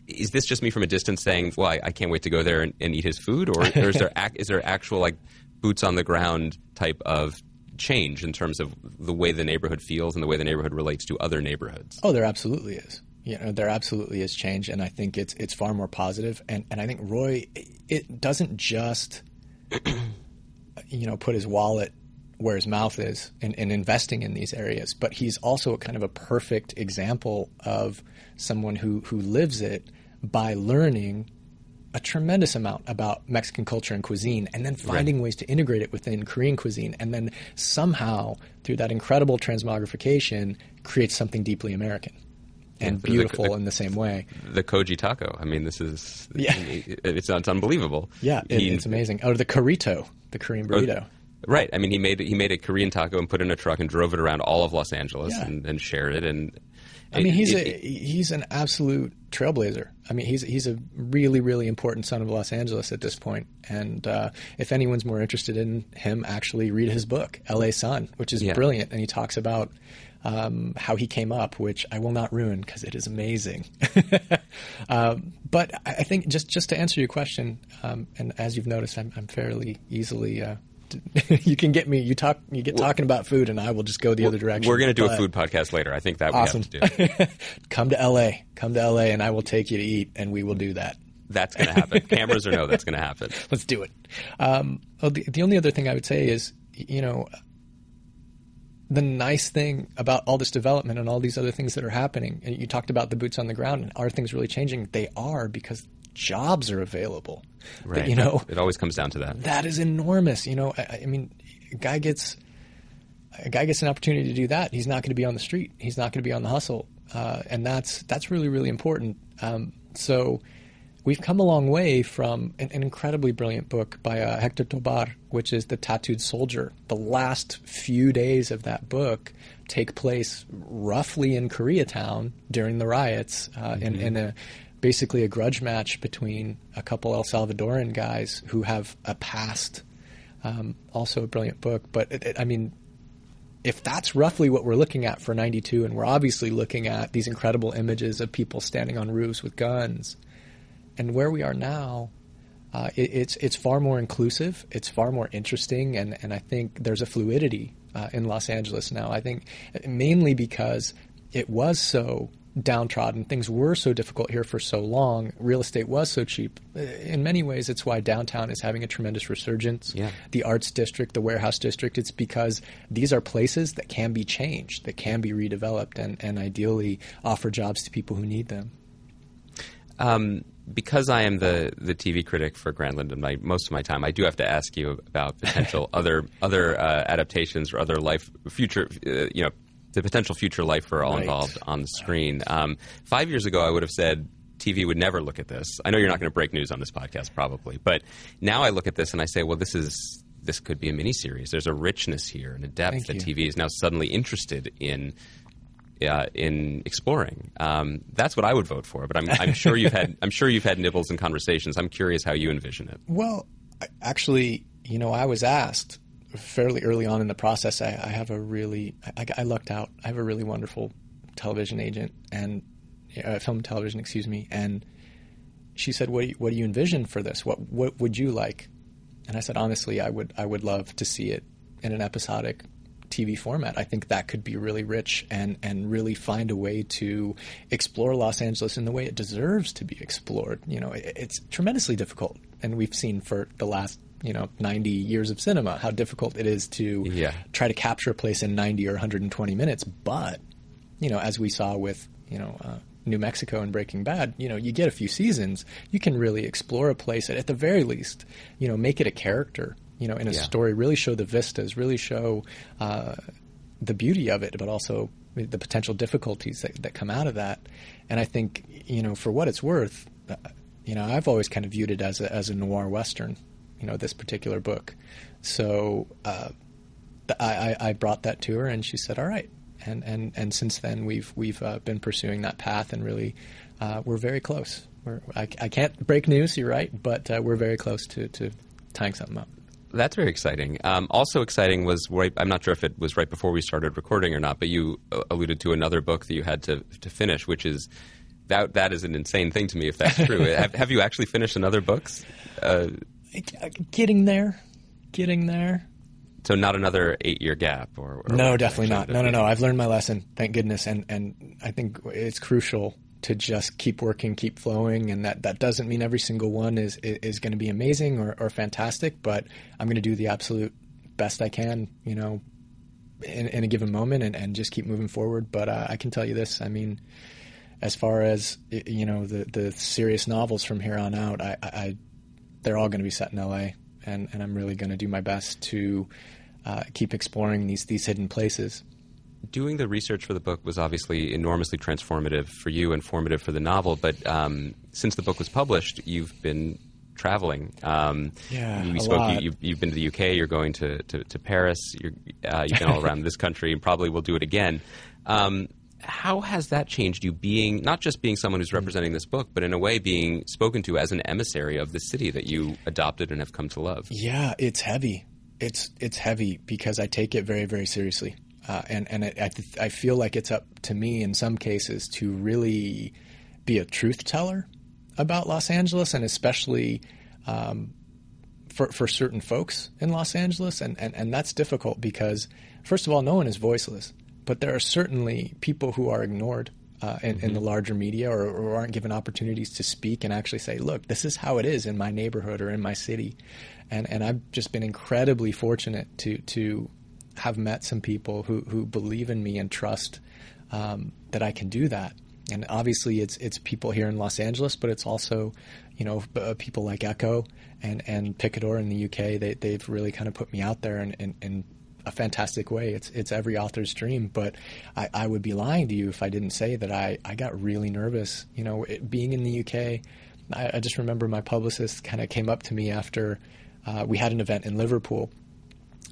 Is this just me from a distance saying, "Well, I, I can't wait to go there and, and eat his food," or, or is there ac- is there actual like boots on the ground type of change in terms of the way the neighborhood feels and the way the neighborhood relates to other neighborhoods? Oh, there absolutely is. You know, there absolutely is change, and I think it's it's far more positive. And and I think Roy, it doesn't just, you know, put his wallet where his mouth is and, and investing in these areas. But he's also a kind of a perfect example of someone who, who lives it by learning a tremendous amount about Mexican culture and cuisine, and then finding ways to integrate it within Korean cuisine, and then somehow through that incredible transmogrification, create something deeply American and Yeah, beautiful the- in the same way. The Kogi taco. I mean, this is Yeah. It's, it's unbelievable. Yeah, it, He- it's amazing. Oh, the Corito, the Korean oh, burrito. Right. I mean, he made he made a Korean taco and put it in a truck and drove it around all of Los Angeles Yeah. and, and shared it. And I mean, he's it- a he's an absolute trailblazer. I mean, he's he's a really really important son of Los Angeles at this point. And uh, if anyone's more interested in him, actually read his book, L.A. Son, which is Yeah. brilliant, and he talks about. Um, how he came up, which I will not ruin because it is amazing. um, but I I think just just to answer your question, um, and as you've noticed, I'm, I'm fairly easily. Uh, you can get me. You talk. You get talking about food, and I will just go the other direction. We're going to do a food podcast later. I think that Awesome. we have to do. come to LA. Come to LA and I will take you to eat and we will do that. That's going to happen. Cameras or no, that's going to happen. Let's do it. Um, oh, the, the only other thing I would say is, you know, the nice thing about all this development and all these other things that are happening, and you talked about the boots on the ground, and are things really changing? They are because jobs are available. But, Right. you know, it always comes down to that. that is enormous. You know, I, I mean, a guy gets a guy gets an opportunity to do that. He's not going to be on the street. He's not going to be on the hustle, uh, and that's that's really really important. Um, so we've come a long way from an, an incredibly brilliant book by uh, Hector Tobar, which is The Tattooed Soldier. The last few days of that book take place roughly in Koreatown during the riots, uh, in, in a basically a grudge match between a couple El Salvadoran guys who have a past. Um, also a brilliant book, but it, it, I mean, if that's roughly what we're looking at for 92 and we're obviously looking at these incredible images of people standing on roofs with guns and where we are now uh, it, it's it's far more inclusive it's far more interesting and, and I think there's a fluidity uh, in Los Angeles now I think mainly because it was so downtrodden things were so difficult here for so long real estate was so cheap in many ways it's why downtown is having a tremendous resurgence Yeah. the arts district, the warehouse district. It's because these are places that can be changed, that can be redeveloped, and, and ideally offer jobs to people who need them. Um, because I am the, the TV critic for Grantland, my, most of my time, I do have to ask you about potential other other uh, adaptations or other life future, uh, you know, the potential future life for all Right. involved on the screen. Um, five years ago, I would have said TV would never look at this. I know you're not going to break news on this podcast, probably, but now I look at this and I say, well, this is this could be a miniseries. There's a richness here and a depth Thank that you. TV is now suddenly interested in uh, in exploring. Um, that's what I would vote for. But I'm, I'm sure you've had I'm sure you've had nibbles and conversations. I'm curious how you envision it. Well, actually, you know, I was asked fairly early on in the process. I, I have a really, I, I lucked out. I have a really wonderful television agent and uh, film and television, excuse me. And she said, "What do you, what do you envision for this? What what would you like?" And I said, honestly, I would I would love to see it in an episodic TV format. I think that could be really rich and and really find a way to explore Los Angeles in the way it deserves to be explored. You know, it, it's tremendously difficult, and we've seen for the last you know 90 years of cinema how difficult it is to Yeah. try to capture a place in 90 or 120 minutes. But you know, as we saw with you know. Uh, New Mexico and Breaking Bad, you know, you get a few seasons, you can really explore a place at, at the very least, you know, make it a character, you know, in a Yeah. story, really show the vistas, really show uh, the beauty of it, but also the potential difficulties that, that come out of that. And I think, you know, for what it's worth, uh, you know, I've always kind of viewed it as a, as a noir western, you know, this particular book. So uh, I, I, I brought that to her, and she said, "All right." And and and since then, we've we've uh, been pursuing that path, and really, uh, we're very close. We're, I, I can't break news, you're right, but uh, we're very close to, to tying something up. That's very exciting. Um, also exciting was right. I'm not sure if it was right before we started recording or not, but you uh, alluded to another book that you had to to finish, which is that that is an insane thing to me if that's true. have, have you actually finished another books? Uh, Getting there, getting there. so not another eight year gap, or, or No, definitely not. No, no, no. I've learned my lesson, thank goodness, and and I think it's crucial to just keep working, keep flowing, and that that doesn't mean every single one is is, going to be amazing or, or fantastic, but I'm going to do the absolute best I can, you know, in, in a given moment and, and just keep moving forward. But uh, I can tell you this: I mean, as far as you know, the the serious novels from here on out, I, I they're all going to be set in L.A. and and I'm really going to do my best to uh, keep exploring these these hidden places. Doing the research for the book was obviously enormously transformative for you and formative for the novel. But um, since the book was published, you've been traveling. Um, yeah, we spoke. You, have you've been to the UK. You're going to to, to Paris. You're, uh, you've been all around this country, and probably will do it again. Um, how has that changed you being not just being someone who's representing this book, but in a way being spoken to as an emissary of the city that you adopted and have come to love? Yeah, it's heavy. It's it's heavy because I take it very very seriously, uh, and and it, I th- I feel like it's up to me in some cases to really be a truth teller about Los Angeles, and especially. Um, for, for certain folks in Los Angeles, and, and, and that's difficult because, first of all, no one is voiceless but there are certainly people who are ignored uh, in, mm-hmm. in, the larger media or, or, aren't given opportunities to speak and actually say, look, this is how it is in my neighborhood or in my city. And, and I've just been incredibly fortunate to, to have met some people who, who believe in me and trust um, that I can do that. And obviously, it's it's people here in Los Angeles, but it's also, you know, uh, people like Ecco and, and Picador in the UK. They they've really kind of put me out there and a fantastic way. It's it's every author's dream, but I, I, would be lying to you if I didn't say that I, I got really nervous. You know, it, being in the UK, I, I, just remember my publicist kind of came up to me after uh, we had an event in Liverpool,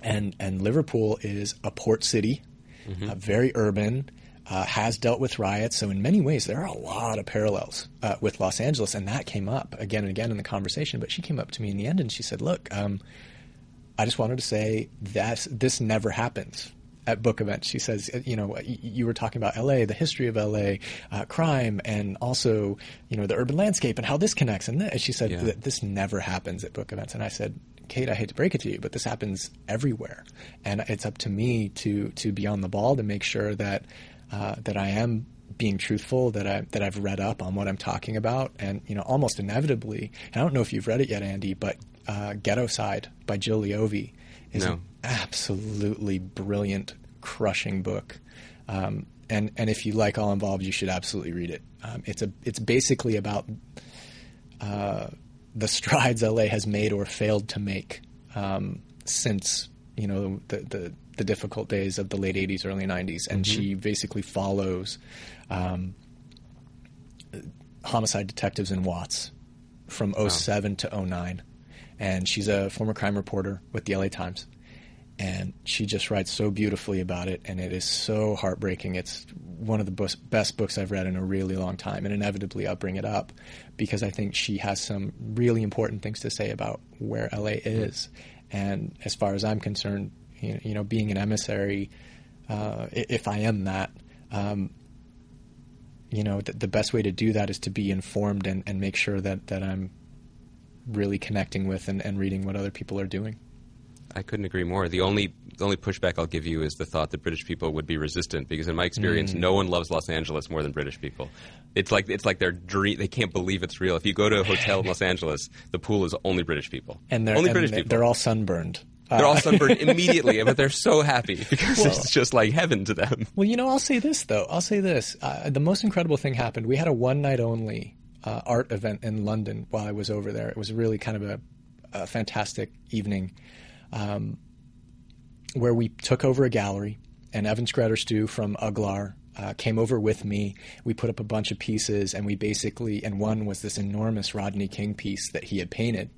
and and Liverpool is a port city, mm-hmm. uh, very urban. Uh, has dealt with riots, so in many ways there are a lot of parallels uh, with Los Angeles, and that came up again and again in the conversation. But she came up to me in the end and she said, "Look, um, I just wanted to say that this never happens at book events. She says, you know, you were talking about LA, the history of LA, uh, crime, and also, you know, the urban landscape and how this connects. And she said, yeah. this never happens at book events. And I said, Kate, I hate to break it to you, but this happens everywhere. And it's up to me to, to be on the ball to make sure that, uh, that I am being truthful, that I that I've read up on what I'm talking about, and you know, almost inevitably. And I don't know if you've read it yet, Andy, but uh, Ghettoside by Jill Leovy is no. an absolutely brilliant, crushing book. Um, and and if you like All Involved, you should absolutely read it. Um, it's a it's basically about uh, the strides LA has made or failed to make um, since you know the, the, the difficult days of the late '80s, early '90s, and mm-hmm. she basically follows um, homicide detectives in Watts from 07 wow. to 09 and she's a former crime reporter with the LA Times. And she just writes so beautifully about it, and it is so heartbreaking. It's one of the best books I've read in a really long time, and inevitably I'll bring it up because I think she has some really important things to say about where LA is. And as far as I'm concerned, you know, being an emissary, uh, if I am that, um, you know, the, the, best way to do that is to be informed and, and make sure that, that I'm really connecting with and, and reading what other people are doing. I couldn't agree more. The only the only pushback I'll give you is the thought that British people would be resistant because in my experience, mm. no one loves Los Angeles more than British people. It's like it's like their dream. They can't believe it's real. If you go to a hotel in Los Angeles, the pool is only British people. And they're only and British they're, people. They're all sunburned. They're all sunburned immediately, but they're so happy because well, it's just like heaven to them. Well, you know, I'll say this though. I'll say this. Uh, the most incredible thing happened. We had a one night only uh, art event in London while I was over there. It was really kind of a a fantastic evening um, where we took over a gallery, and Evan Skrederstu from Uglar uh, came over with me. We put up a bunch of pieces, and we basically, and one was this enormous Rodney King piece that he had painted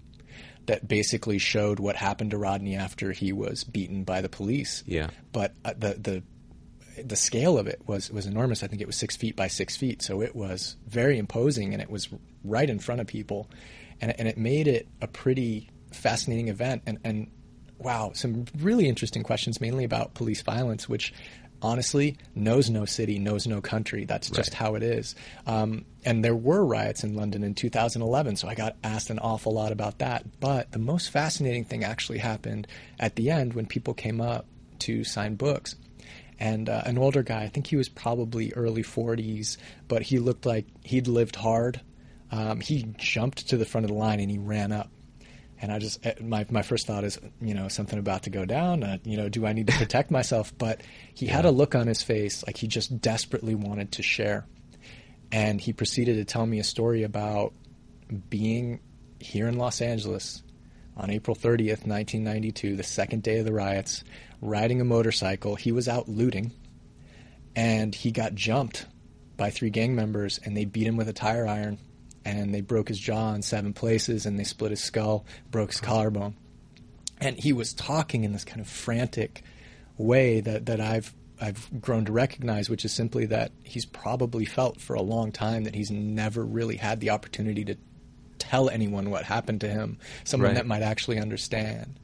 that basically showed what happened to Rodney after he was beaten by the police. Yeah. But uh, the the the scale of it was was enormous. I think it was six feet by six feet, so it was very imposing, and it was right in front of people and, and it made it a pretty fascinating event. And, and wow, some really interesting questions, mainly about police violence, which honestly knows no city, knows no country. That's just right. how it is. Um, and there were riots in London in 2011, so I got asked an awful lot about that. But the most fascinating thing actually happened at the end when people came up to sign books. And uh, an older guy, I think he was probably early 40s, but he looked like he'd lived hard um, he jumped to the front of the line and he ran up. And I just eh, my my first thought is you know something about to go down. Uh, you know, do I need to protect myself? But he had a look on his face like he just desperately wanted to share, and he proceeded to tell me a story about being here in Los Angeles on April 30th, 1992, the second day of the riots, riding a motorcycle. He was out looting, and he got jumped by three gang members, and they beat him with a tire iron, and they broke his jaw in seven places, and they split his skull, broke his collarbone. And he was talking in this kind of frantic way that, that I've I've grown to recognize, which is simply that he's probably felt for a long time that he's never really had the opportunity to tell anyone what happened to him, someone Right. that might actually understand.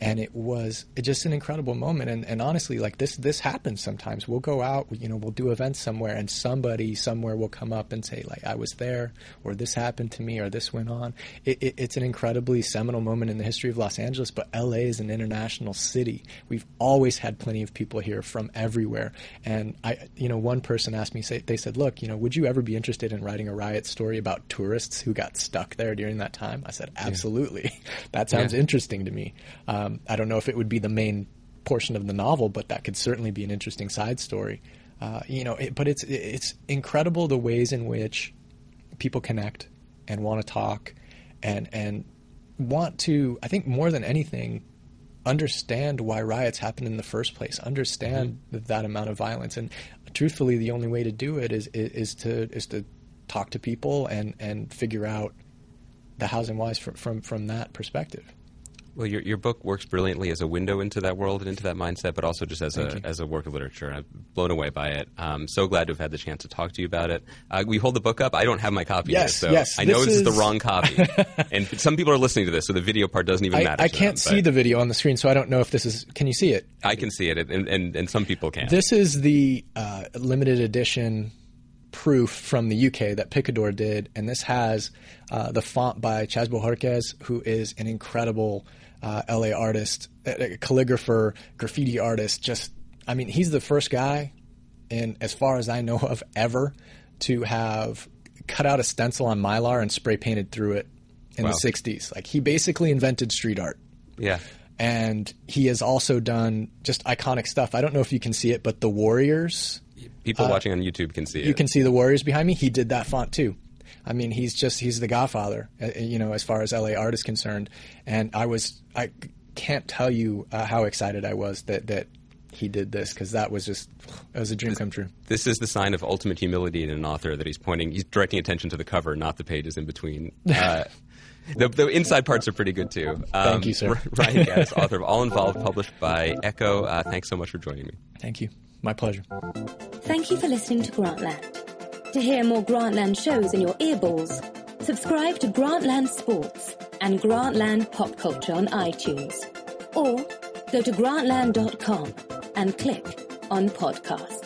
And it was just an incredible moment. And, and honestly, like this, this happens sometimes. We'll go out, you know, we'll do events somewhere, and somebody somewhere will come up and say, like, I was there, or this happened to me, or this went on. It, it, it's an incredibly seminal moment in the history of Los Angeles. But LA is an international city. We've always had plenty of people here from everywhere. And I, you know, one person asked me, say, they said, look, you know, would you ever be interested in writing a riot story about tourists who got stuck there during that time? I said, absolutely. that sounds Yeah. interesting to me. Uh, Um, I don't know if it would be the main portion of the novel, but that could certainly be an interesting side story. Uh, you know, it, but it's it's incredible the ways in which people connect and want to talk and and want to. I think more than anything, understand why riots happen in the first place. Understand that amount of violence, and truthfully, the only way to do it is is, is to is to talk to people and and figure out the hows and whys from from, from that perspective. Well, your, your book works brilliantly as a window into that world and into that mindset, but also just as Thank a you. as a work of literature. I'm blown away by it. I'm so glad to have had the chance to talk to you about it. Uh, we hold the book up. I don't have my copy. Yes, here, so yes, I know this this is the wrong copy, and some people are listening to this, so the video part doesn't even I, matter. I to can't them, see but the video on the screen, so I don't know if this is. Can you see it? I can see it, and, and, and some people can. This is the uh, limited edition proof from the UK that Picador did, and this has uh, the font by Chaz Bojórquez, who is an incredible uh, LA artist, a calligrapher, graffiti artist. Just, I mean, he's the first guy, and as far as I know of, ever to have cut out a stencil on mylar and spray painted through it in Wow. the '60s. Like he basically invented street art yeah. and he has also done just iconic stuff. I don't know if you can see it, but the Warriors. People watching on YouTube can see it. Uh, You can see the Warriors behind me. He did that font too. I mean, he's just he's the godfather, uh, you know, as far as LA art is concerned. And I was I can't tell you uh, how excited I was that that he did this because that was just it was a dream come true. This is the sign of ultimate humility in an author that he's pointing, he's directing attention to the cover, not the pages in between. Uh, the, the inside parts are pretty good too. Um, Thank you, sir. Ryan Gattis, author of All Involved, published by Ecco. Uh, thanks so much for joining me. Thank you, my pleasure. Thank you for listening to Grantland. To hear more Grantland shows in your earballs, subscribe to Grantland Sports and Grantland Pop Culture on iTunes. Or go to grantland.com and click on podcasts.